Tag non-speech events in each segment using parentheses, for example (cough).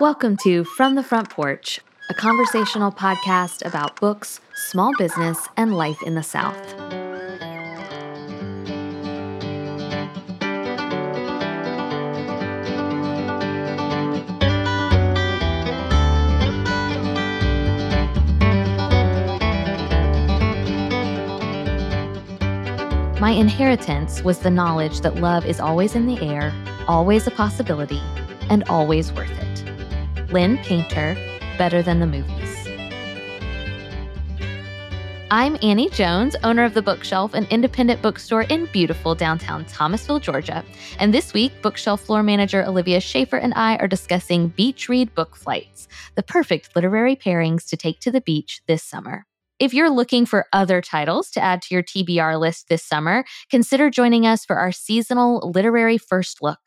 Welcome to From the Front Porch, a conversational podcast about books, small business, and life in the South. My inheritance was the knowledge that love is always in the air, always a possibility, and always worth it. Lynn Painter, Better Than the Movies. I'm Annie Jones, owner of The Bookshelf, an independent bookstore in beautiful downtown Thomasville, Georgia. And this week, bookshelf floor manager Olivia Schaefer and I are discussing beach read book flights, the perfect literary pairings to take to the beach this summer. If you're looking for other titles to add to your TBR list this summer, consider joining us for our seasonal literary first look.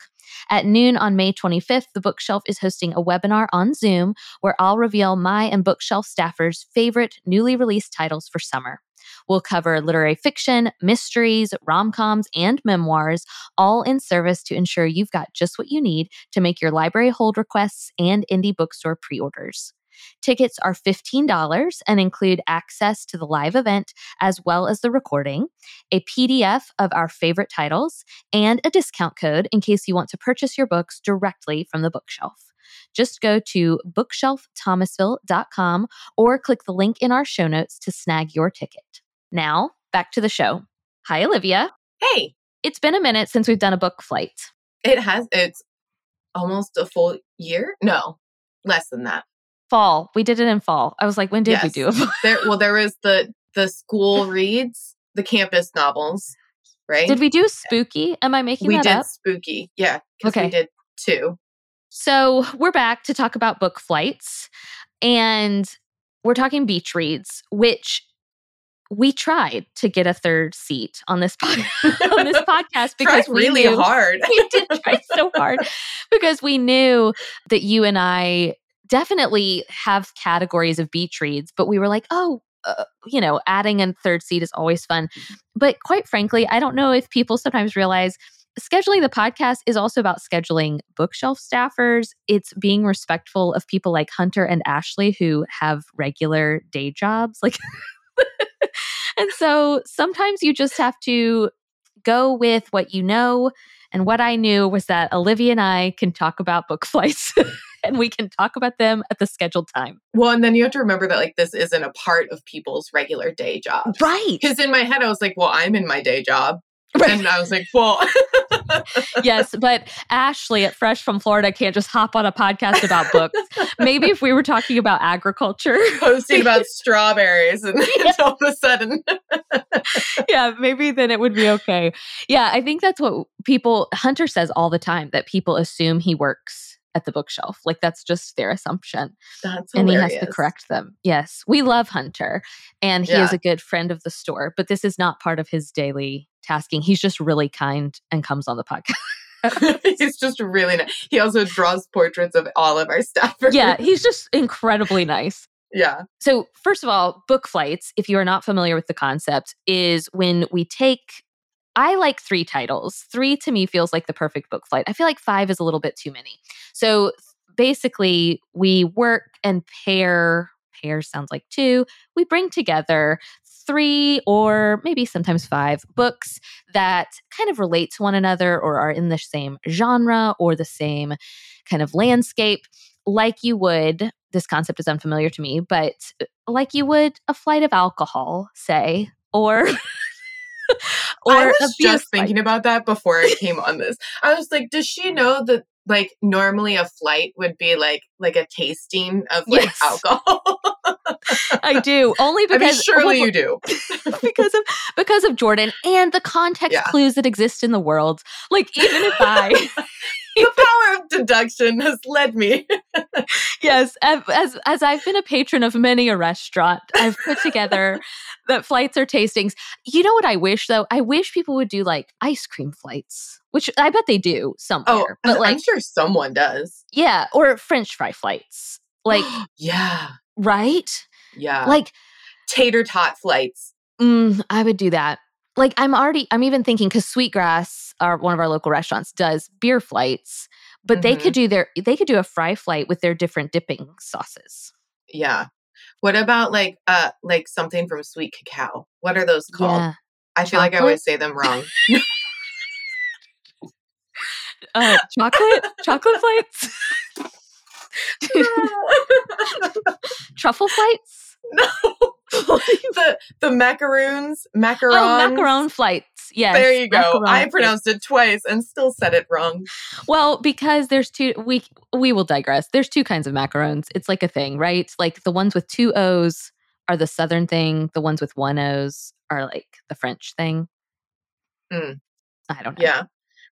At noon on May 25th, the bookshelf is hosting a webinar on Zoom where I'll reveal my and bookshelf staffers' favorite newly released titles for summer. We'll cover literary fiction, mysteries, rom coms, and memoirs, all in service to ensure you've got just what you need to make your library hold requests and indie bookstore pre orders. Tickets are $15 and include access to the live event as well as the recording, a PDF of our favorite titles, and a discount code in case you want to purchase your books directly from the bookshelf. Just go to bookshelfthomasville.com or click the link in our show notes to snag your ticket. Now, back to the show. Hi, Olivia. Hey, It's been a minute since we've done a book flight. it has, it's almost a full year. No, less than that. Fall. We did it in fall. I was like, when did we Yes. do it? There, well, there was the, the school (laughs) reads, the campus novels, right? Did we do spooky? Am I making We that did up? spooky. Yeah. Okay. We did two. So we're back to talk about book flights, and we're talking beach reads, which we tried to get a third seat on this pod- (laughs) on this podcast (laughs) because Tried we really knew- hard. we did try so hard because we knew that you and I definitely have categories of beach reads, but we were like, oh. Uh, you know, adding a third seat is always fun. But quite frankly, I don't know if people sometimes realize scheduling the podcast is also about scheduling bookshelf staffers. It's being respectful of people like Hunter and Ashley who have regular day jobs. Like, (laughs) and so sometimes you just have to go with what you know. And what I knew was that Olivia and I can talk about book (laughs) flights (laughs) and we can talk about them at the scheduled time. Well, and then you have to remember that like this isn't a part of people's regular day job. Right. Because in my head, I was like, well, I'm in my day job. Right. And I was like, well, (laughs) yes, but Ashley at Fresh from Florida can't just hop on a podcast about books. Maybe if we were talking about agriculture, (laughs) posting about (laughs) strawberries and all of a sudden yeah, maybe then it would be okay. Yeah, I think that's what people, Hunter says all the time that people assume he works at the bookshelf. Like that's just their assumption. that's and hilarious. he has to correct them. Yes, we love Hunter and he is a good friend of the store, but this is not part of his daily tasking. He's just really kind and comes on the podcast. (laughs) He's just really nice. He also draws portraits of all of our staffers. yeah, (laughs) he's just incredibly nice. Yeah. So, first of all, book flights, if you are not familiar with the concept, is when we take I like three titles. Three to me feels like the perfect book flight. I feel like five is a little bit too many. So basically, we work and pair, pair sounds like two, we bring together three or maybe sometimes five books that kind of relate to one another or are in the same genre or the same kind of landscape, like you would. This concept is unfamiliar to me, but uh, like you would a flight of alcohol, say, or (laughs) or I was just flight. thinking about that before I came on this. I was like, does she know that like normally a flight would be like like a tasting of like Yes. alcohol? (laughs) I do only I because mean, surely well, (laughs) you do. (laughs) because of because of Jordan and the context Yeah. clues that exist in the world. Like even if I (laughs) the power of deduction has led me. (laughs) yes, as as- I've been a patron of many a restaurant, I've put together (laughs) that flights are tastings. You know what I wish though? I wish people would do like ice cream flights, which I bet they do somewhere. Oh, but like I'm sure someone does. yeah, or French fry flights. Like (gasps) yeah, right? yeah. Like tater tot flights. Mm, I would do that. Like I'm already, I'm even thinking because Sweetgrass, our one of our local restaurants, does beer flights, But they could do their they could do a fry flight with their different dipping sauces. Yeah. What about like uh like something from sweet cacao? What are those called? Yeah. I feel like I always say them wrong. (laughs) Uh, chocolate chocolate flights. (laughs) (laughs) Truffle flights. no. (laughs) the the macaroons, macarons. Oh, macaron flights. Yes. There you go. macaron I pronounced it twice and still said it wrong. Well, because there's two we we will digress. There's two kinds of macarons. It's like a thing, right? Like the ones with two O's are the southern thing. The ones with one O's are like the French thing. Mm. I don't know. Yeah.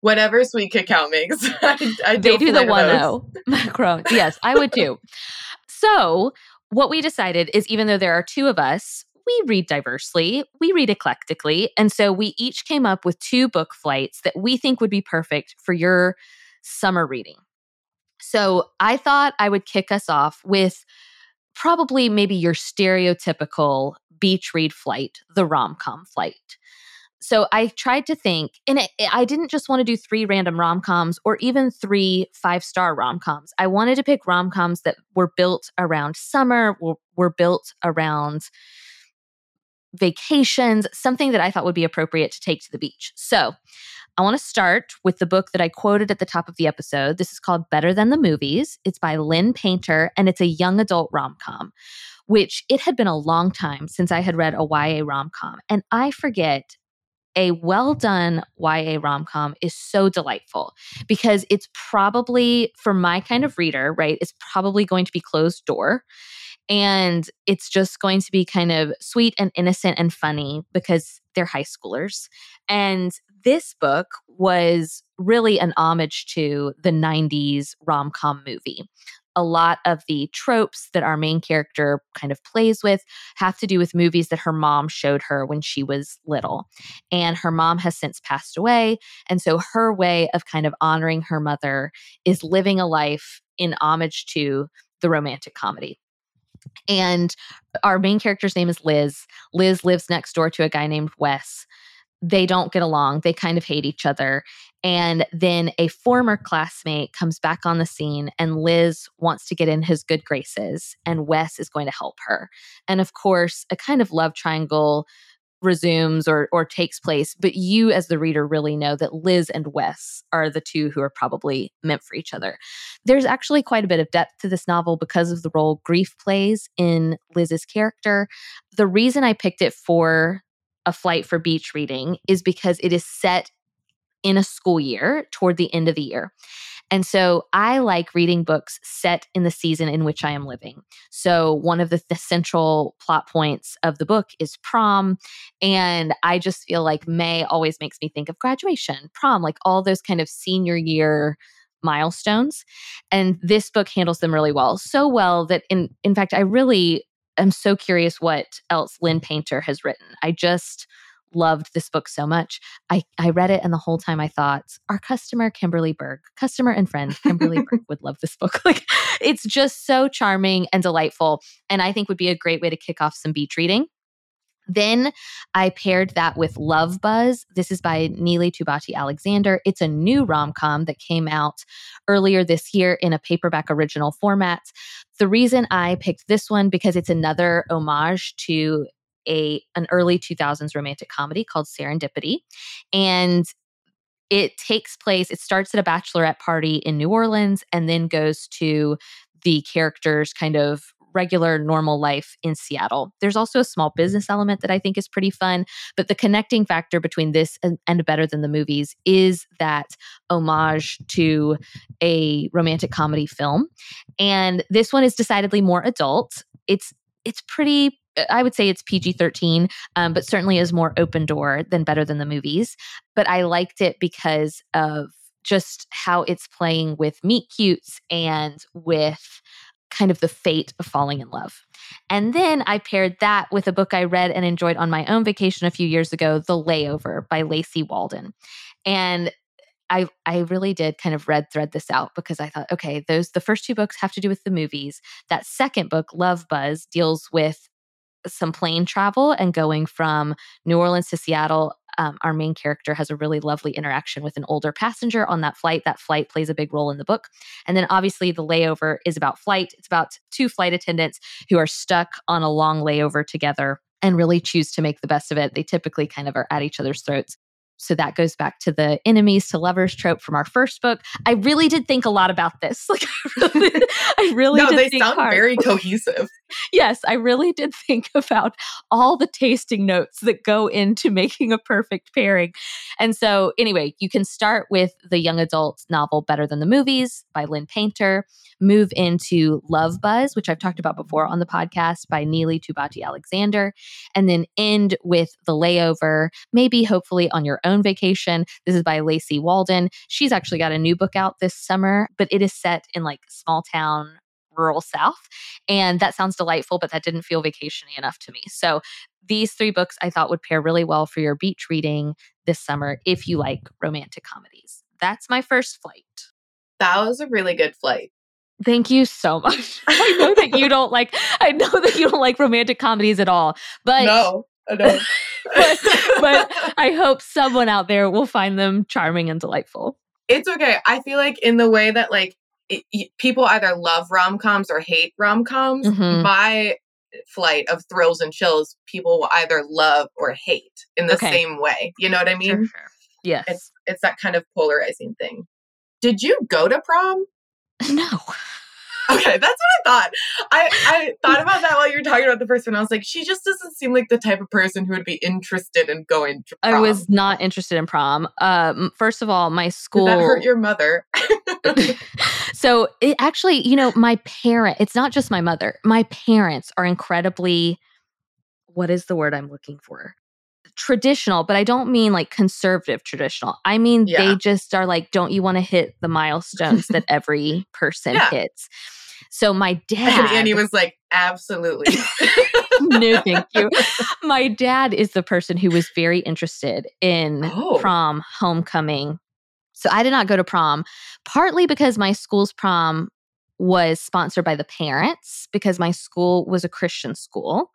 Whatever sweet cacao makes. (laughs) I, I They do the one. O (laughs) macaron. Yes, I would too. So what we decided is even though there are two of us, we read diversely, we read eclectically. And so we each came up with two book flights that we think would be perfect for your summer reading. So I thought I would kick us off with probably maybe your stereotypical beach read flight, the rom com flight. So I tried to think, and it, I didn't just want to do three random rom coms or even three five star rom coms. I wanted to pick rom coms that were built around summer, were, were built around vacations, something that I thought would be appropriate to take to the beach. So I want to start with the book that I quoted at the top of the episode. This is called Better Than the Movies. It's by Lynn Painter, and it's a young adult rom com, which it had been a long time since I had read a YA rom com. And I forget a well done YA rom com is so delightful because it's probably, for my kind of reader, right, it's probably going to be closed door. And it's just going to be kind of sweet and innocent and funny because they're high schoolers. And this book was really an homage to the 90s rom com movie. A lot of the tropes that our main character kind of plays with have to do with movies that her mom showed her when she was little. And her mom has since passed away. And so her way of kind of honoring her mother is living a life in homage to the romantic comedy. And our main character's name is Liz. Liz lives next door to a guy named Wes. They don't get along, they kind of hate each other. And then a former classmate comes back on the scene, and Liz wants to get in his good graces, and Wes is going to help her. And of course, a kind of love triangle resumes or or takes place but you as the reader really know that Liz and Wes are the two who are probably meant for each other. There's actually quite a bit of depth to this novel because of the role grief plays in Liz's character. The reason I picked it for a flight for beach reading is because it is set in a school year toward the end of the year. And so I like reading books set in the season in which I am living. So one of the, the central plot points of the book is prom. And I just feel like May always makes me think of graduation, prom, like all those kind of senior year milestones. And this book handles them really well. So well that in in fact, I really am so curious what else Lynn Painter has written. I just loved this book so much. I, I read it and the whole time I thought our customer Kimberly Berg, customer and friend Kimberly (laughs) Berg would love this book. (laughs) Like it's just so charming and delightful and I think would be a great way to kick off some beach reading. Then I paired that with Love Buzz. This is by Neely Tubati Alexander. It's a new rom com that came out earlier this year in a paperback original format. The reason I picked this one because it's another homage to a an early 2000s romantic comedy called Serendipity and it takes place it starts at a bachelorette party in New Orleans and then goes to the characters kind of regular normal life in Seattle. There's also a small business element that I think is pretty fun, but the connecting factor between this and, and Better Than the Movies is that homage to a romantic comedy film. And this one is decidedly more adult. It's it's pretty I would say it's PG 13, um, but certainly is more open door than better than the movies. But I liked it because of just how it's playing with meet cutes and with kind of the fate of falling in love. And then I paired that with a book I read and enjoyed on my own vacation a few years ago, The Layover by Lacie Waldon. And I I really did kind of red thread this out because I thought, okay, those the first two books have to do with the movies. That second book, Love Buzz, deals with some plane travel and going from New Orleans to Seattle. um, our main character has a really lovely interaction with an older passenger on that flight. That flight plays a big role in the book. And then obviously, the layover is about flight. It's about two flight attendants who are stuck on a long layover together and really choose to make the best of it. They typically kind of are at each other's throats. So that goes back to the enemies to lovers trope from our first book. I really did think a lot about this. (laughs) Like, I really, I really no, did they think sound hard. very (laughs) cohesive. yes, I really did think about all the tasting notes that go into making a perfect pairing. And so, anyway, you can start with the young adult novel Better Than the Movies by Lynn Painter, move into Love Buzz, which I've talked about before on the podcast by Neely Tubati Alexander, and then end with The Layover, maybe hopefully on your own vacation. This is by Lacie Waldon. She's actually got a new book out this summer, but it is set in like small town rural south and that sounds delightful but that didn't feel vacationy enough to me so these three books i thought would pair really well for your beach reading this summer if you like romantic comedies that's my first flight That was a really good flight. thank you so much (laughs) i know that you don't like i know that you don't like romantic comedies at all but no, I don't. (laughs) but, but I hope someone out there will find them charming and delightful. it's okay. I feel like in the way that like it, y- people either love rom coms or hate rom coms, Mhm. my flight of thrills and chills, people will either love or hate in the Okay. same way. You know what I mean? Yes. It's it's that kind of polarizing thing. Did you go to prom? (laughs) no. Okay, that's what I thought. I, I thought about that while you were talking about the first one. I was like, she just doesn't seem like the type of person who would be interested in going to prom. I was not interested in prom. Um, first of all, my school. Did that hurt your mother? (laughs) (laughs) so it actually, you know, my parent, it's not just my mother, my parents are incredibly, what is the word I'm looking for? Traditional, but I don't mean like conservative traditional. I mean, Yeah. they just are like, don't you want to hit the milestones that (laughs) every person Yeah. hits? So my dad. and. Annie was like, absolutely. (laughs) no, thank (laughs) you. My dad is the person who was very interested in Oh. prom, homecoming. So I did not go to prom, partly because my school's prom was sponsored by the parents, because my school was a Christian school.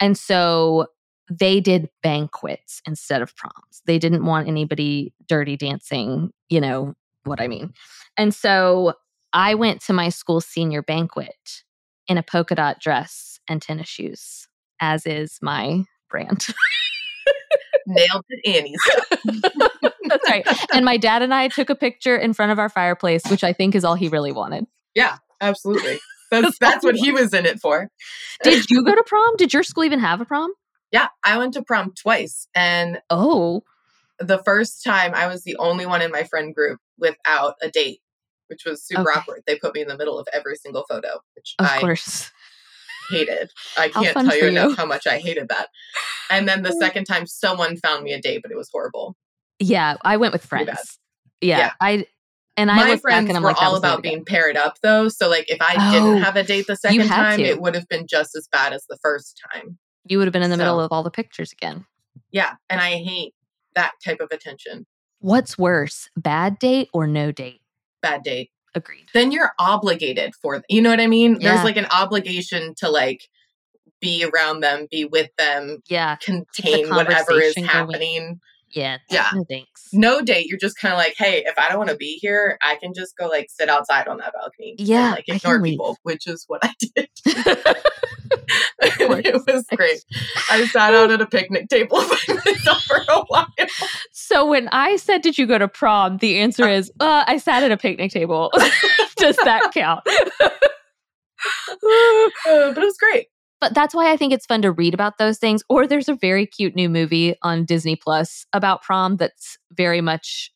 And so they did banquets instead of proms. They didn't want anybody dirty dancing, you know what I mean. And so I went to my school senior banquet in a polka dot dress and tennis shoes, as is my brand. (laughs) Nailed it, Annie's. (laughs) That's right. And my dad and I took a picture in front of our fireplace, which I think is all he really wanted. Yeah, absolutely. (laughs) That's that's what he was in it for. Did you go to prom? Did your school even have a prom? Yeah, I went to prom twice, and Oh, the first time I was the only one in my friend group without a date, which was super Okay. awkward. They put me in the middle of every single photo, which of I course. hated. I can't tell you enough you. how much I hated that. And then the oh. second time, someone found me a date, but it was horrible. Yeah, I went with friends. Yeah, Yeah. I and I my back friends and I'm were like, all about being paired up, though. So, like, if I Oh, didn't have a date the second time, to. it would have been just as bad as the first time. You would have been in the middle of all the pictures again. Yeah, and I hate that type of attention. What's worse, bad date or no date? Bad date. Agreed. Then you're obligated for, you know what I mean? Yeah. There's like an obligation to like be around them, be with them, Yeah, contain whatever is happening. Yeah, Yeah. No thanks. No date. You're just kind of like, hey, if I don't want to be here, I can just go like sit outside on that balcony. and, Yeah, like I ignore can leave. people, which is what I did. (laughs) (laughs) it was great. I sat out at a picnic table (laughs) by myself for a while. so when I said, "Did you go to prom?" the answer is, uh, "I sat at a picnic table." Does that count? Uh, but it was great. But that's why I think it's fun to read about those things. Or there's a very cute new movie on Disney Plus about prom that's very much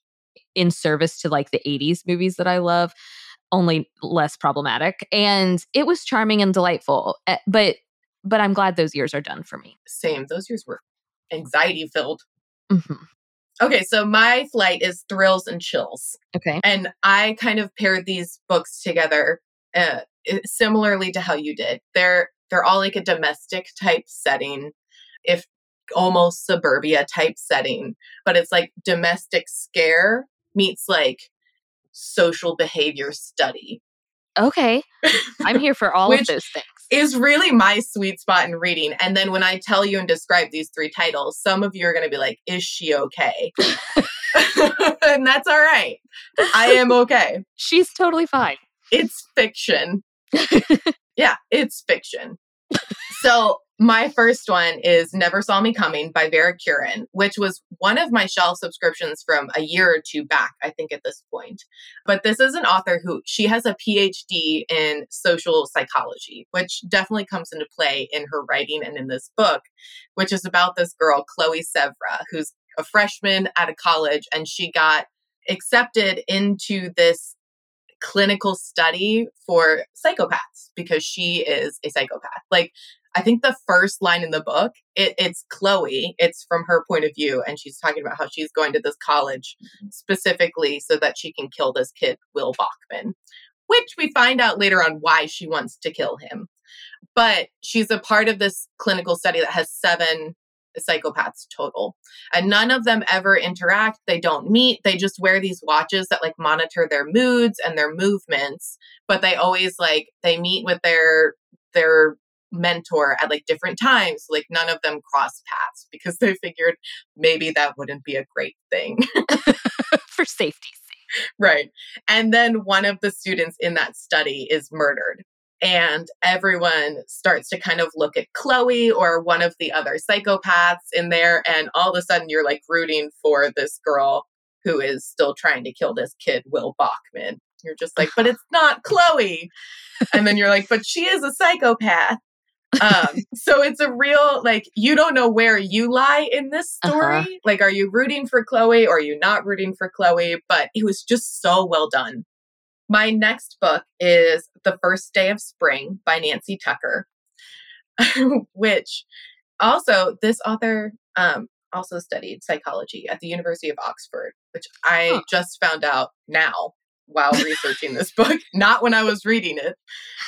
in service to like the 80s movies that I love, only less problematic. And it was charming and delightful. eh, But but I'm glad those years are done for me. Same. Those years were anxiety filled. Mhm. Okay, so my flight is thrills and chills. Okay. and I kind of paired these books together uh, similarly to how you did. They're they're all like a domestic type setting, if almost suburbia type setting, but it's like domestic scare meets like social behavior study. Okay. I'm here for all of those things. is really my sweet spot in reading. And then when I tell you and describe these three titles, some of you are going to be like, is she okay? (laughs) and that's all right. I am okay. (laughs) She's totally fine. It's fiction. (laughs) yeah, it's fiction. So my first one is Never Saw Me Coming by Vera Kurian, which was one of my shelf subscriptions from a year or two back, I think, at this point. But this is an author who she has a PhD in social psychology, which definitely comes into play in her writing and in this book, which is about this girl, Chloe Sevre, who's a freshman at a college and she got accepted into this clinical study for psychopaths because she is a psychopath. Like I think the first line in the book, it, it's Chloe. It's from her point of view, and she's talking about how she's going to this college mm-hmm. specifically so that she can kill this kid, Will Bachman, which we find out later on why she wants to kill him. But she's a part of this clinical study that has seven psychopaths total. And none of them ever interact. They don't meet. They just wear these watches that like monitor their moods and their movements. But they always like they meet with their their mentor at like different times. Like none of them cross paths because they figured maybe that wouldn't be a great thing. (laughs) For safety's sake. Right. And then one of the students in that study is murdered. And everyone starts to kind of look at Chloe or one of the other psychopaths in there. And all of a sudden, you're like rooting for this girl who is still trying to kill this kid, Will Bachman. You're just like, but (sighs) it's not Chloe. and then you're like, but she is a psychopath um, so it's a real like you don't know where you lie in this uh-huh. story. Uh-huh. Like, are you rooting for Chloe or are you not rooting for Chloe? But it was just so well done. My next book is The First Day of Spring by Nancy Tucker, (laughs) which also this author um, also studied psychology at the University of Oxford, which I huh. just found out now while researching this (laughs) book, not when I was reading it.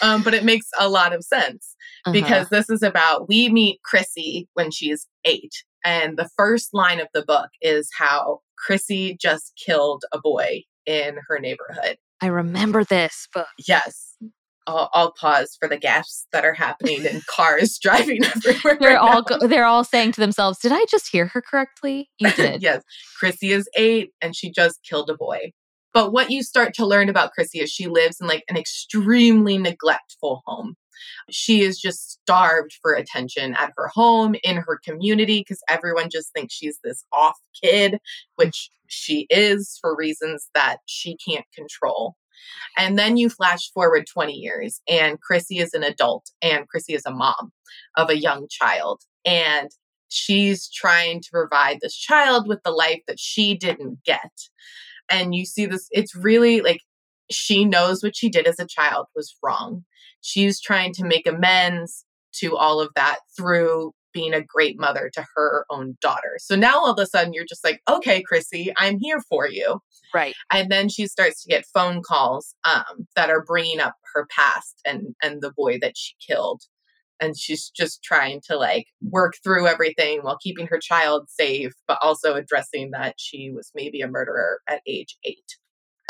Um, but it makes a lot of sense uh-huh. because this is about we meet Chrissy when she's eight. And the first line of the book is how Chrissy just killed a boy in her neighborhood. I remember this book. Yes. I'll, I'll, pause for the gasps that are happening and (laughs) cars (laughs) driving everywhere. They're all go- they're all saying to themselves, "Did I just hear her correctly?" You did. yes, Chrissy is eight, and she just killed a boy. But what you start to learn about Chrissy is she lives in like an extremely neglectful home. She is just starved for attention at her home, in her community, because everyone just thinks she's this off kid, which she is for reasons that she can't control. And then you flash forward 20 years, and Chrissy is an adult, and Chrissy is a mom of a young child. And she's trying to provide this child with the life that she didn't get and you see this it's really like she knows what she did as a child was wrong she's trying to make amends to all of that through being a great mother to her own daughter. So now all of a sudden you're just like, okay, Chrissy, I'm here for you. Right. And then she starts to get phone calls um, that are bringing up her past and and the boy that she killed and she's just trying to like work through everything while keeping her child safe but also addressing that she was maybe a murderer at age 8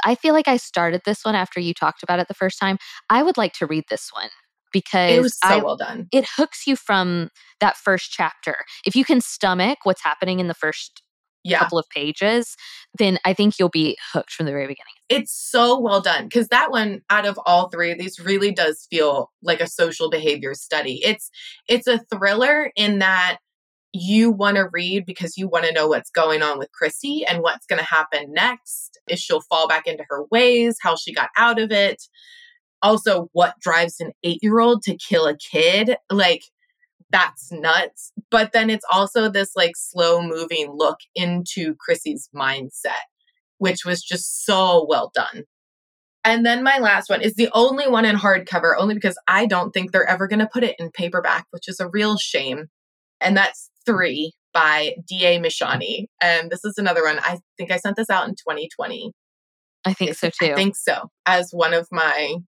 i feel like i started this one after you talked about it the first time. I would like to read this one because it was so I, well done. it hooks you from that first chapter. If you can stomach what's happening in the first yeah. couple of pages, then I think you'll be hooked from the very beginning. It's so well done because that one out of all three of these really does feel like a social behavior study. It's it's a thriller in that you want to read because you want to know what's going on with Chrissy and what's going to happen next. If she'll fall back into her ways, how she got out of it. Also, what drives an eight year old to kill a kid? Like, that's nuts. But then it's also this like slow moving look into Chrissy's mindset, which was just so well done. And then my last one is the only one in hardcover, only because I don't think they're ever going to put it in paperback, which is a real shame. And that's Three by D.A. Mishani. And this is another one. I think I sent this out in 2020. I think so too. I think so. As one of my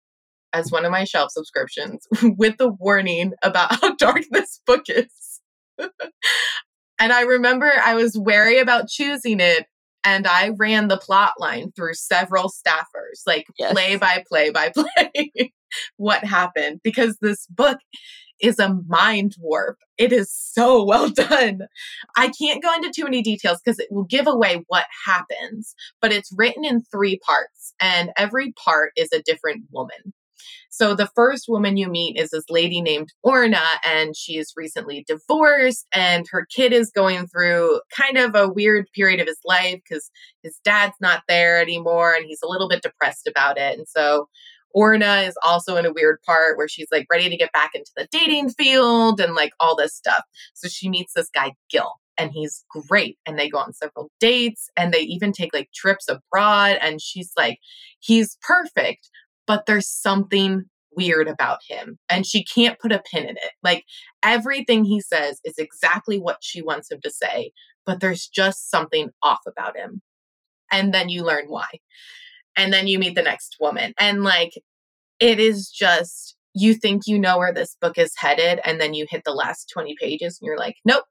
as one of my shelf subscriptions (laughs) with the warning about how dark (laughs) this book is. (laughs) and I remember I was wary about choosing it and I ran the plot line through several staffers, like yes. play by play by play. what happened because this book is a mind warp. It is so well done. I can't go into too many details because it will give away what happens, but it's written in three parts, and every part is a different woman. So the first woman you meet is this lady named Orna, and she's recently divorced, and her kid is going through kind of a weird period of his life because his dad's not there anymore, and he's a little bit depressed about it. And so Orna is also in a weird part where she's like ready to get back into the dating field and like all this stuff. So she meets this guy, Gil, and he's great. And they go on several dates and they even take like trips abroad. And she's like, he's perfect, but there's something weird about him. And she can't put a pin in it. Like everything he says is exactly what she wants him to say, but there's just something off about him. And then you learn why and then you meet the next woman and like it is just you think you know where this book is headed and then you hit the last 20 pages and you're like nope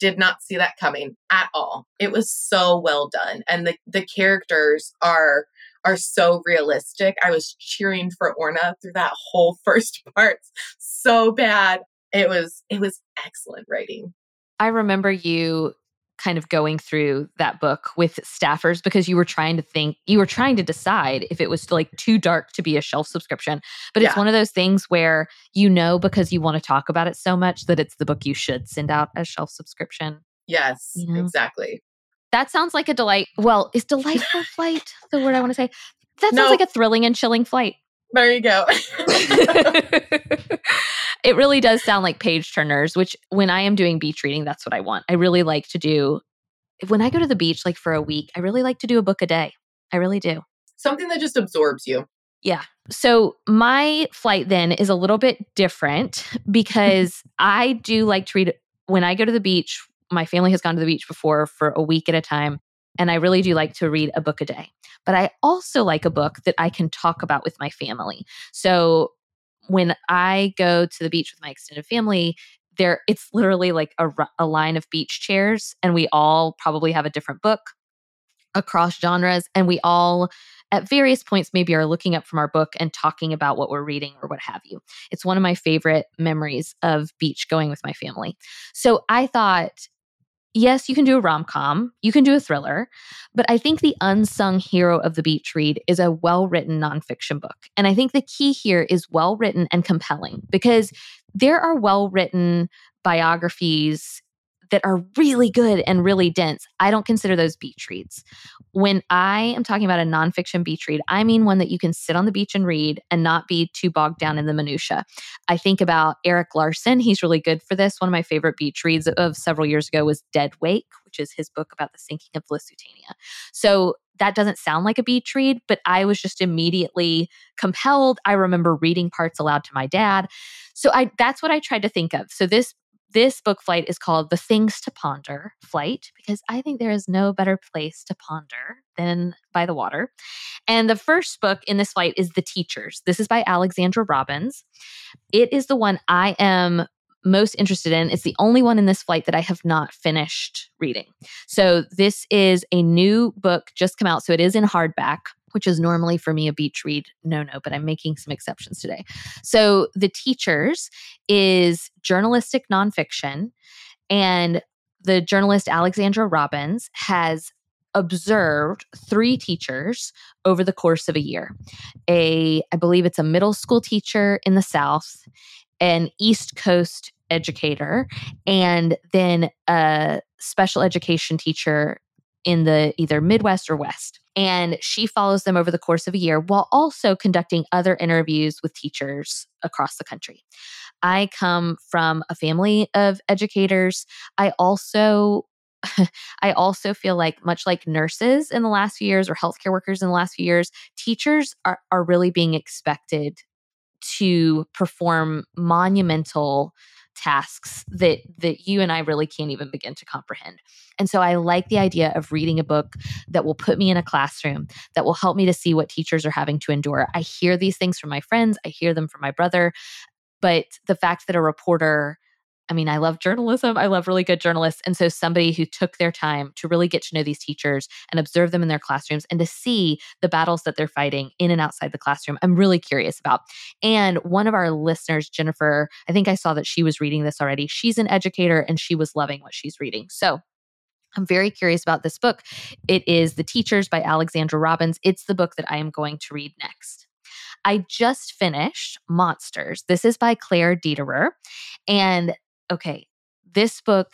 did not see that coming at all it was so well done and the the characters are are so realistic. I was cheering for orna through that whole (laughs) first part so bad. It was it was excellent writing. I remember you kind of going through that book with staffers because you were trying to think you were trying to decide if it was like too dark to be a shelf subscription. But it's one of those things where you know because you want to talk about it so much that it's the book you should send out as shelf subscription. Yes you know? exactly that sounds like a delight well is delightful (laughs) flight the word i want to say that sounds like a thrilling and chilling flight there you go (laughs) (laughs) it really does sound like page turners, which when I am doing beach reading, that's what I want. I really like to do when I go to the beach, like for a week, I really like to do a book a day. I really do. Something that just absorbs you. Yeah. So my flight then is a little bit different because I do like to read when I go to the beach. My family has gone to the beach before for a week at a time. And I really do like to read a book a day. But I also like a book that I can talk about with my family. So when I go to the beach with my extended family, there it's literally like a, a line of beach chairs, and we all probably have a different book across genres, and we all at various points maybe are looking up from our book and talking about what we're reading or what have you. It's one of my favorite memories of beach going with my family. So I thought yes, you can do a rom com, you can do a thriller, but I think the unsung hero of the beach read is a well written nonfiction book. And I think the key here is well written and compelling because there are well written biographies that are really good and really dense. I don't consider those beach reads. When I am talking about a nonfiction beach read, I mean one that you can sit on the beach and read and not be too bogged down in the minutia. I think about Erik Larson. He's really good for this. One of my favorite beach reads of several years ago was Dead Wake, which is his book about the sinking of the Lusitania. So that doesn't sound like a beach read, but I was just immediately compelled. I remember reading parts aloud to my dad. So I that's what I tried to think of. So this this book flight is called The Things to Ponder Flight because I think there is no better place to ponder than by the water. And the first book in this flight is The Teachers. This is by Alexandra Robbins. It is the one I am most interested in. It's the only one in this flight that I have not finished reading. So this is a new book just come out. So it is in hardback which is normally for me a beach read no no, but I'm making some exceptions today. So, The Teachers is journalistic nonfiction, and the journalist Alexandra Robbins has observed three teachers over the course of a year. A I believe it's a middle school teacher in the south, an East Coast educator, and then a special education teacher in the either Midwest or West. And she follows them over the course of a year while also conducting other interviews with teachers across the country. I come from a family of educators. I also (laughs) I also feel like, much like nurses in the last few years or healthcare workers in the last few years, teachers are, are really being expected to perform monumental tasks that that you and I really can't even begin to comprehend. And so I like the idea of reading a book that will put me in a classroom, that will help me to see what teachers are having to endure. I hear these things from my friends, I hear them from my brother, but the fact that a reporter I mean, I love journalism. I love really good journalists. And so, somebody who took their time to really get to know these teachers and observe them in their classrooms and to see the battles that they're fighting in and outside the classroom, I'm really curious about. And one of our listeners, Jennifer, I think I saw that she was reading this already. She's an educator and she was loving what she's reading. So, I'm very curious about this book. It is The Teachers by Alexandra Robbins. It's the book that I am going to read next. I just finished Monsters. This is by Claire Dederer. And okay, this book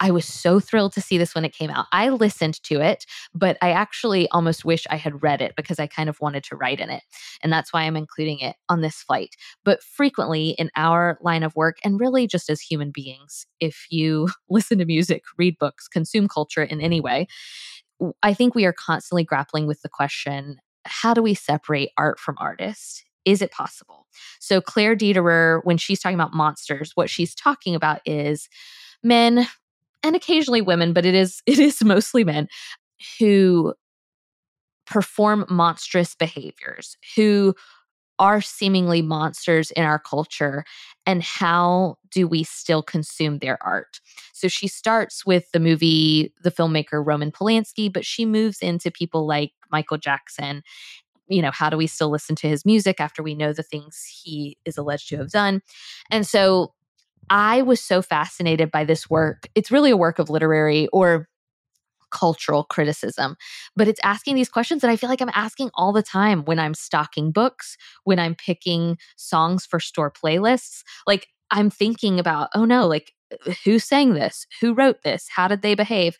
I was so thrilled to see this when it came out. I listened to it, but I actually almost wish I had read it because I kind of wanted to write in it. And that's why I'm including it on this flight. But frequently in our line of work, and really just as human beings, if you (laughs) listen to music, read books, consume culture in any way, I think we are constantly grappling with the question how do we separate art from artist? Is it possible? So, Claire Dederer, when she's talking about monsters, what she's talking about is men and occasionally women, but it is (laughs) it is mostly men who perform monstrous behaviors, who are seemingly monsters in our culture and how do we still consume their art so she starts with the movie the filmmaker roman polanski but she moves into people like michael jackson you know how do we still listen to his music after we know the things he is alleged to have done and so I was so fascinated by this work. It's really a work of literary or cultural criticism, but it's asking these questions that I feel like I'm asking all the time when I'm stocking books, when I'm picking songs for store playlists. Like I'm thinking about, oh no, like uh, who sang this? Who wrote this? How did they behave?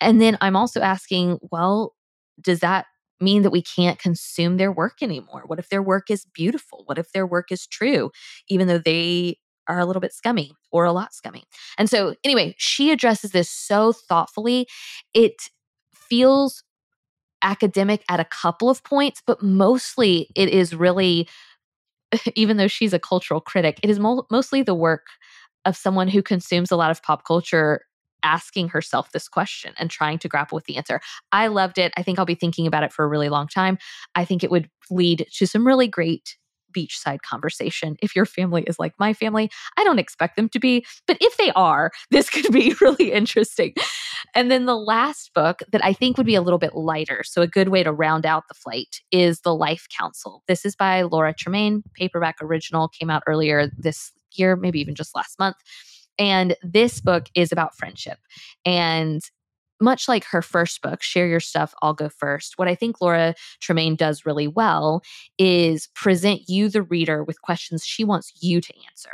And then I'm also asking, well, does that mean that we can't consume their work anymore? What if their work is beautiful? What if their work is true, even though they are a little bit scummy or a lot scummy. And so, anyway, she addresses this so thoughtfully. It feels academic at a couple of points, but mostly it is really, (laughs) even though she's a cultural critic, it is mo- mostly the work of someone who consumes a lot of pop culture asking herself this question and trying to grapple with the answer. I loved it. I think I'll be thinking about it for a really long time. I think it would lead to some really great beachside conversation. If your family is like my family, I don't expect them to be, but if they are, (laughs) this could be (laughs) really interesting. And then the last book that I think would be a little bit lighter, so a good way to round out the flight, is The Life Council. This is by Laura Tremaine, paperback original, came out earlier this year, maybe even just last month. And this book is about friendship. And much like her first book, Share Your Stuff, I'll Go First, what I think Laura Tremaine does really well is present you, the reader, with questions she wants you to answer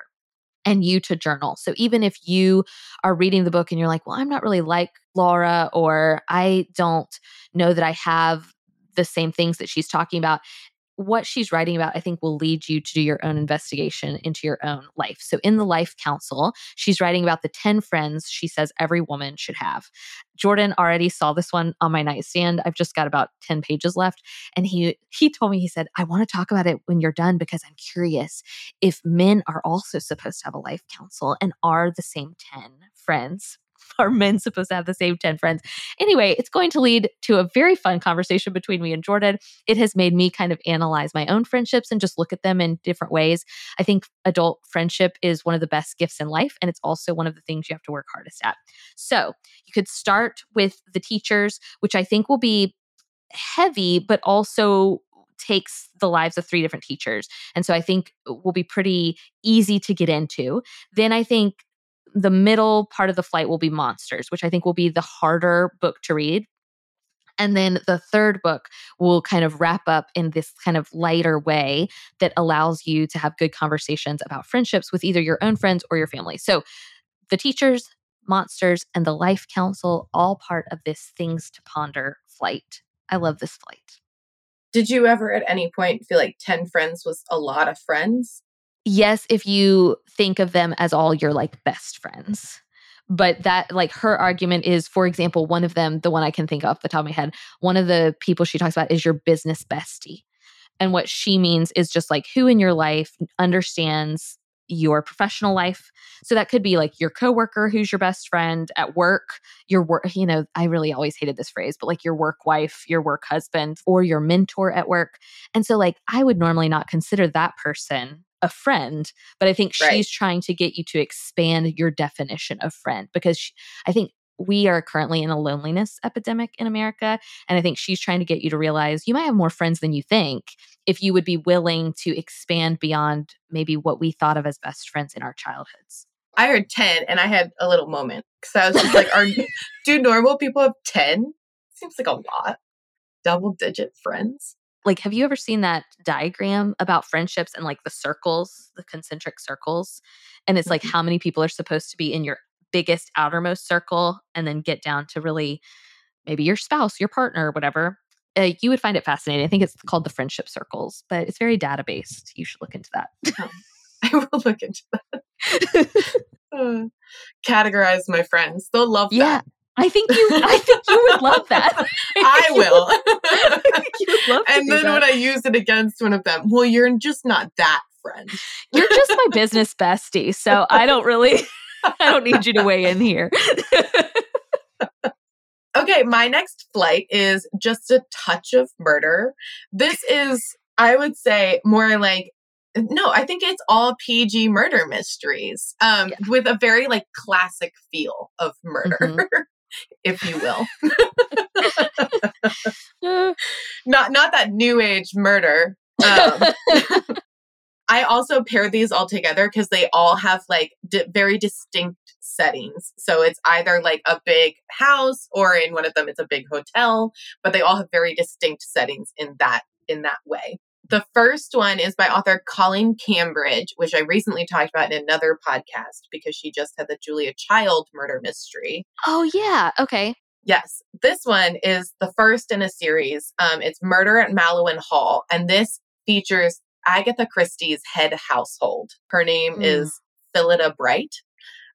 and you to journal. So even if you are reading the book and you're like, well, I'm not really like Laura, or I don't know that I have the same things that she's talking about, what she's writing about, I think, will lead you to do your own investigation into your own life. So, in the Life Council, she's writing about the 10 friends she says every woman should have. Jordan already saw this one on my nightstand. I've just got about 10 pages left. And he he told me, he said, I want to talk about it when you're done because I'm curious if men are also supposed to have a life council and are the same 10 friends (laughs) are men supposed to have the same 10 friends? Anyway, it's going to lead to a very fun conversation between me and Jordan. It has made me kind of analyze my own friendships and just look at them in different ways. I think adult friendship is one of the best gifts in life, and it's also one of the things you have to work hardest at. So you could start with the teachers, which I think will be heavy, but also takes the lives of three different teachers. And so I think will be pretty easy to get into. Then I think the middle part of the flight will be monsters, which I think will be the harder book to read. And then the third book will kind of wrap up in this kind of lighter way that allows you to have good conversations about friendships with either your own friends or your family. So the teachers, monsters, and the life council, all part of this things to ponder flight. I love this flight. Did you ever at any point feel like 10 friends was a lot of friends? Yes, if you think of them as all your like best friends. But that, like, her argument is, for example, one of them, the one I can think of off the top of my head, one of the people she talks about is your business bestie. And what she means is just like who in your life understands your professional life. So that could be like your coworker who's your best friend at work, your work, you know, I really always hated this phrase, but like your work wife, your work husband, or your mentor at work. And so like I would normally not consider that person a friend, but I think Right. she's trying to get you to expand your definition of friend because she, I think we are currently in a loneliness epidemic in America. And I think she's trying to get you to realize you might have more friends than you think if you would be willing to expand beyond maybe what we thought of as best friends in our childhoods. I heard 10 and I had a little moment because I was just like, are (laughs) do normal people have 10? Seems like a lot. Double digit friends. Like, have you ever seen that diagram about friendships and like the circles, the concentric circles? And it's like Mhm. how many people are supposed to be in your biggest outermost circle and then get down to really maybe your spouse, your partner, whatever. Uh, you would find it fascinating. I think it's called the friendship circles, but it's very data based. You should look into that. I will look into that. (laughs) Uh, categorize my friends. They'll love that. yeah. that. I think you I think you would love that. (laughs) I will. you would love to and then that. when I use it against one of them, well, you're just not that friend. You're just my (laughs) business bestie, so I don't really (laughs) I don't need you to weigh in here. (laughs) Okay, my next flight is just a touch of murder. This is, I would say, more like no, I think it's all PG murder mysteries, um, Yeah. with a very like classic feel of murder, Mhm. If you will. (laughs) Not not that new age murder. Um, I also pair these all together because they all have like di- very distinct settings. So it's either like a big house or in one of them it's a big hotel, but they all have very distinct settings in that in that way. The first one is by author Colleen Cambridge, which I recently talked about in another podcast because she just had the Julia Child murder mystery. oh yeah, okay. Yes, this one is the first in a series. Um, it's Murder at Mallowan Hall, and this features Agatha Christie's head household. Her name Mm. is Phillida Bright,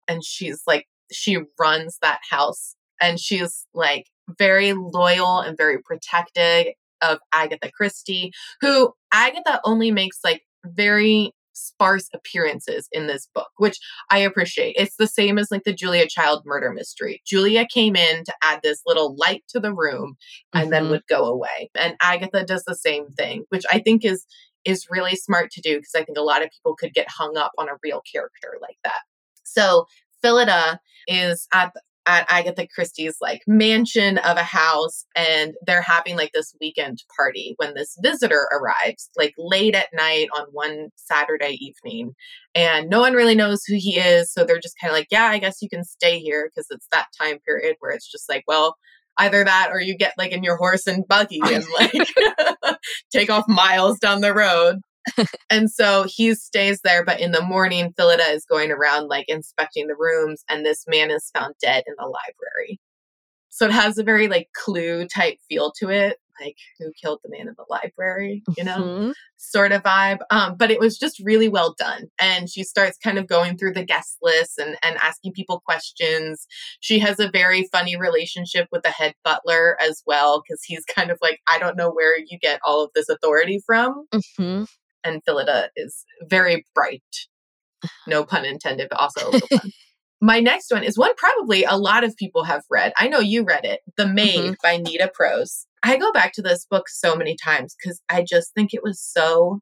and she's like she runs that house, and she's like very loyal and very protective of Agatha Christie, who Agatha only makes like very sparse appearances in this book, which I appreciate. It's the same as like the Julia Child murder mystery. Julia came in to add this little light to the room and then Mhm. would go away. And Agatha does the same thing, which I think is is really smart to do because I think a lot of people could get hung up on a real character like that. So Phillida is at the, at Agatha Christie's like mansion of a house and they're having like this weekend party when this visitor arrives like late at night on one Saturday evening and no one really knows who he is so they're just kind of like yeah I guess you can stay here because it's that time period where it's just like well either that or you get like in your horse and buggy and (laughs) like (laughs) take off miles down the road and so he stays there, but in the morning, Phillida is going around like inspecting the rooms, and this man is found dead in the library. So it has a very like clue type feel to it, like who killed the man in the library, you know, Mhm. sort of vibe. Um, but it was just really well done. And she starts kind of going through the guest list and, and asking people questions. She has a very funny relationship with the head butler as well, because he's kind of like, I don't know where you get all of this authority from Mhm. And Phillida is very bright. No pun intended, but also a little fun. (laughs) My next one is one probably a lot of people have read. I know you read it, The Maid by Nita Prose. I go back to this book so many times because I just think it was so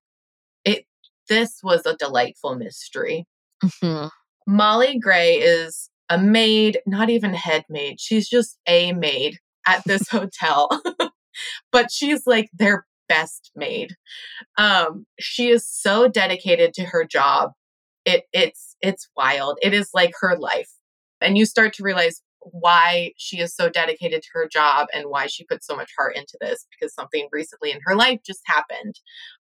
it this was a delightful mystery. Mhm. Molly Gray is a maid, not even head maid. She's just a maid at this (laughs) hotel. (laughs) but she's like their best maid. Um, she is so dedicated to her job. It it's it's wild. It is like her life. And you start to realize why she is so dedicated to her job and why she put so much heart into this because something recently in her life just happened.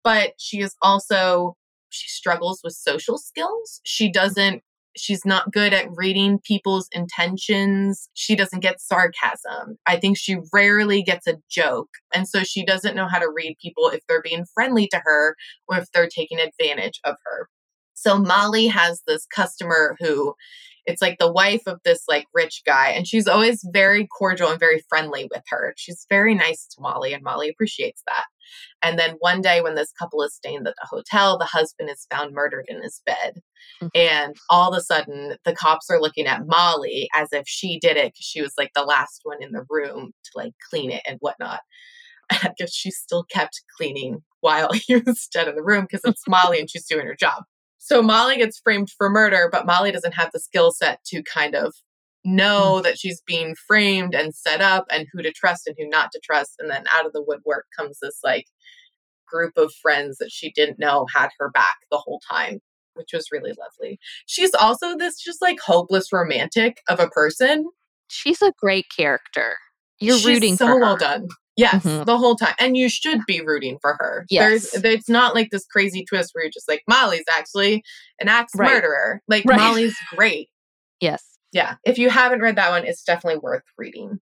But she is also she struggles with social skills. She doesn't she's not good at reading people's intentions. She doesn't get sarcasm. I think she rarely gets a joke. And so she doesn't know how to read people if they're being friendly to her or if they're taking advantage of her. So Molly has this customer who it's like the wife of this like rich guy and she's always very cordial and very friendly with her. She's very nice to Molly and Molly appreciates that. And then one day when this couple is staying at the hotel, the husband is found murdered in his bed. Mhm. And all of a sudden the cops are looking at Molly as if she did it because she was like the last one in the room to like clean it and whatnot. (laughs) I guess she still kept cleaning while (laughs) he was dead in the room because it's Molly and she's doing her job. So Molly gets framed for murder, but Molly doesn't have the skill set to kind of know mm. that she's being framed and set up and who to trust and who not to trust. And then out of the woodwork comes this like group of friends that she didn't know had her back the whole time, which was really lovely. She's also this just like hopeless romantic of a person. She's a great character. You're She's rooting so for her. well done. Yes, mm-hmm. the whole time. And you should be rooting for her. Yes. There's it's not like this crazy twist where you're just like, Molly's actually an axe right. murderer. Like right. Molly's great. Yes. Yeah. If you haven't read that one, it's definitely worth reading.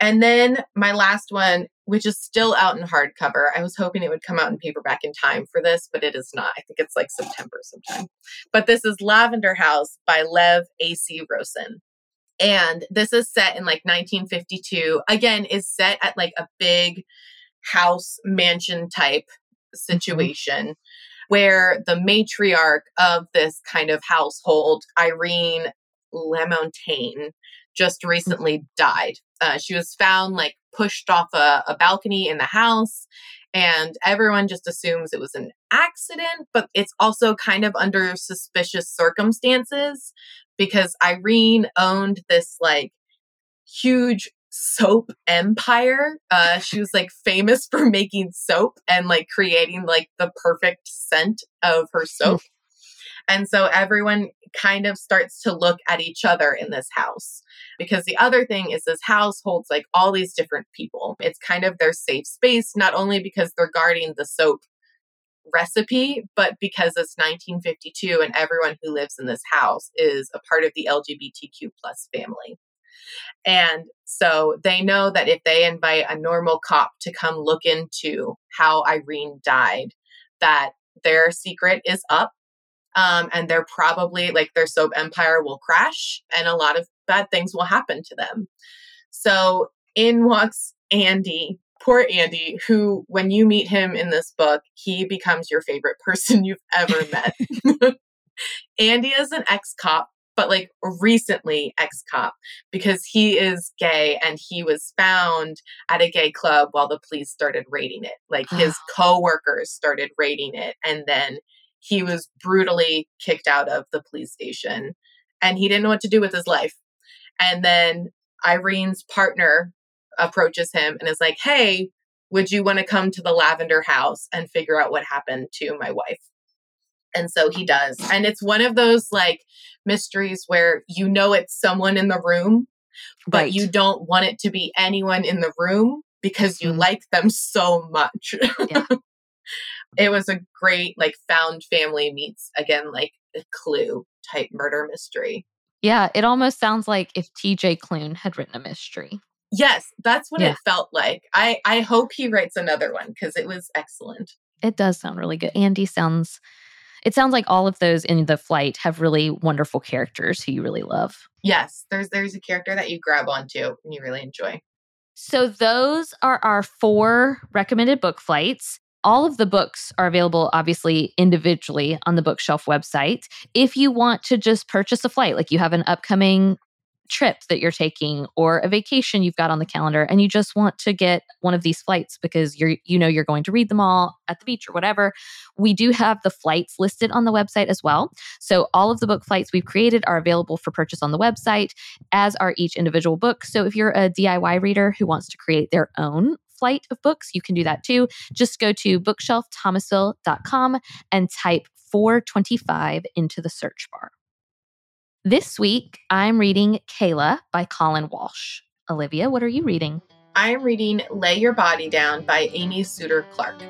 And then my last one, which is still out in hardcover. I was hoping it would come out in paperback in time for this, but it is not. I think it's like September sometime. But this is Lavender House by Lev A.C. Rosen. And this is set in like 1952. Again, is set at like a big house mansion type mm-hmm. situation mm-hmm. where the matriarch of this kind of household, Irene Lamontagne, just mm-hmm. recently died. Uh, she was found like pushed off a, a balcony in the house and everyone just assumes it was an accident, but it's also kind of under suspicious circumstances because Irene owned this like huge soap empire. Uh, she was like famous (laughs) for making soap and like creating like the perfect scent of her soap. And so everyone kind of starts to look at each other in this house because the other thing is this house holds like all these different people. It's kind of their safe space, not only because they're guarding the soap recipe, but because it's 1952 and everyone who lives in this house is a part of the LGBTQ plus family. And so they know that if they invite a normal cop to come look into how Irene died, that their secret is up. Um, and they're probably like their soap empire will crash and a lot of bad things will happen to them. So in walks Andy, poor Andy, who, when you meet him in this book, he becomes your favorite (laughs) person you've ever met. (laughs) (laughs) Andy is an ex cop, but like recently ex cop because he is gay and he was found at a gay club while the police started raiding it. Like his (gasps) co-workers started raiding it and then he was brutally kicked out of the police station and he didn't know what to do with his life. And then Irene's partner approaches him and is like, Hey, would you want to come to the lavender house and figure out what happened to my wife? And so he does. And it's one of those like mysteries where you know it's someone in the room, but right. you don't want it to be anyone in the room because you mm-hmm. like them so much. Yeah. (laughs) it was a great like found family meets again like a clue type murder mystery. Yeah, it almost sounds like if TJ Klune had written a mystery. Yes, that's what yeah. it felt like. I I hope he writes another one because it was excellent. It does sound really good. Andy sounds it sounds like all of those in the flight have really wonderful characters who you really love. Yes, there's there's a character that you grab onto and you really enjoy. So those are our four recommended book flights. All of the books are available, obviously, individually on the bookshelf website. If you want to just purchase a flight, like you have an upcoming trip that you're taking or a vacation you've got on the calendar and you just want to get one of these flights because you're you know you're going to read them all at the beach or whatever we do have the flights listed on the website as well so all of the book flights we've created are available for purchase on the website as are each individual book so if you're a DIY reader who wants to create their own flight of books, you can do that too. Just go to bookshelfthomasville.com and type 425 into the search bar. This week, I'm reading Kala by Colin Walsh. Olivia, what are you reading? I'm reading Lay Your Body Down by Amy Suiter Clarke.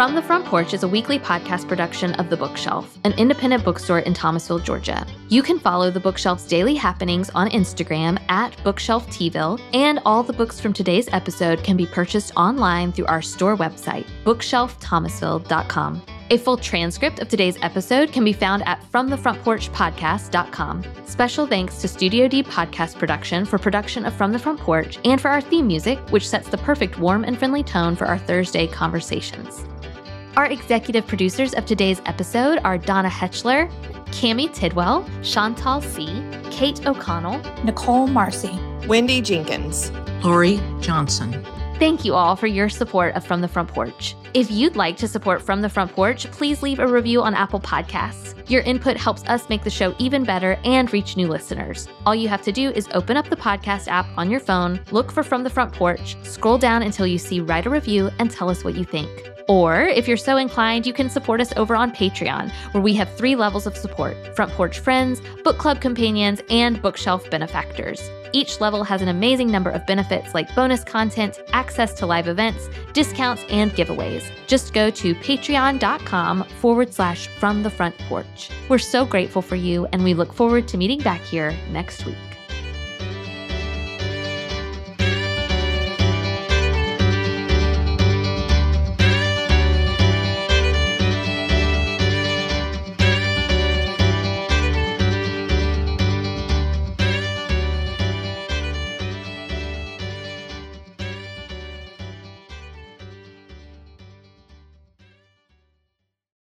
From the Front Porch is a weekly podcast production of The Bookshelf, an independent bookstore in Thomasville, Georgia. You can follow The Bookshelf's daily happenings on Instagram at BookshelfTville, and all the books from today's episode can be purchased online through our store website, bookshelfthomasville.com. A full transcript of today's episode can be found at FromTheFrontPorchPodcast.com. Special thanks to Studio D Podcast Production for production of From the Front Porch and for our theme music, which sets the perfect warm and friendly tone for our Thursday conversations. Our executive producers of today's episode are Donna Hetchler, Cami Tidwell, Chantal C., Kate O'Connell, Nicole Marcy, Wendy Jenkins, Lori Johnson. Thank you all for your support of From the Front Porch. If you'd like to support From the Front Porch, please leave a review on Apple Podcasts. Your input helps us make the show even better and reach new listeners. All you have to do is open up the podcast app on your phone, look for From the Front Porch, scroll down until you see Write a Review, and tell us what you think. Or, if you're so inclined, you can support us over on Patreon, where we have three levels of support Front Porch Friends, Book Club Companions, and Bookshelf Benefactors. Each level has an amazing number of benefits like bonus content, access to live events, discounts, and giveaways. Just go to patreon.com forward slash from the front porch. We're so grateful for you, and we look forward to meeting back here next week.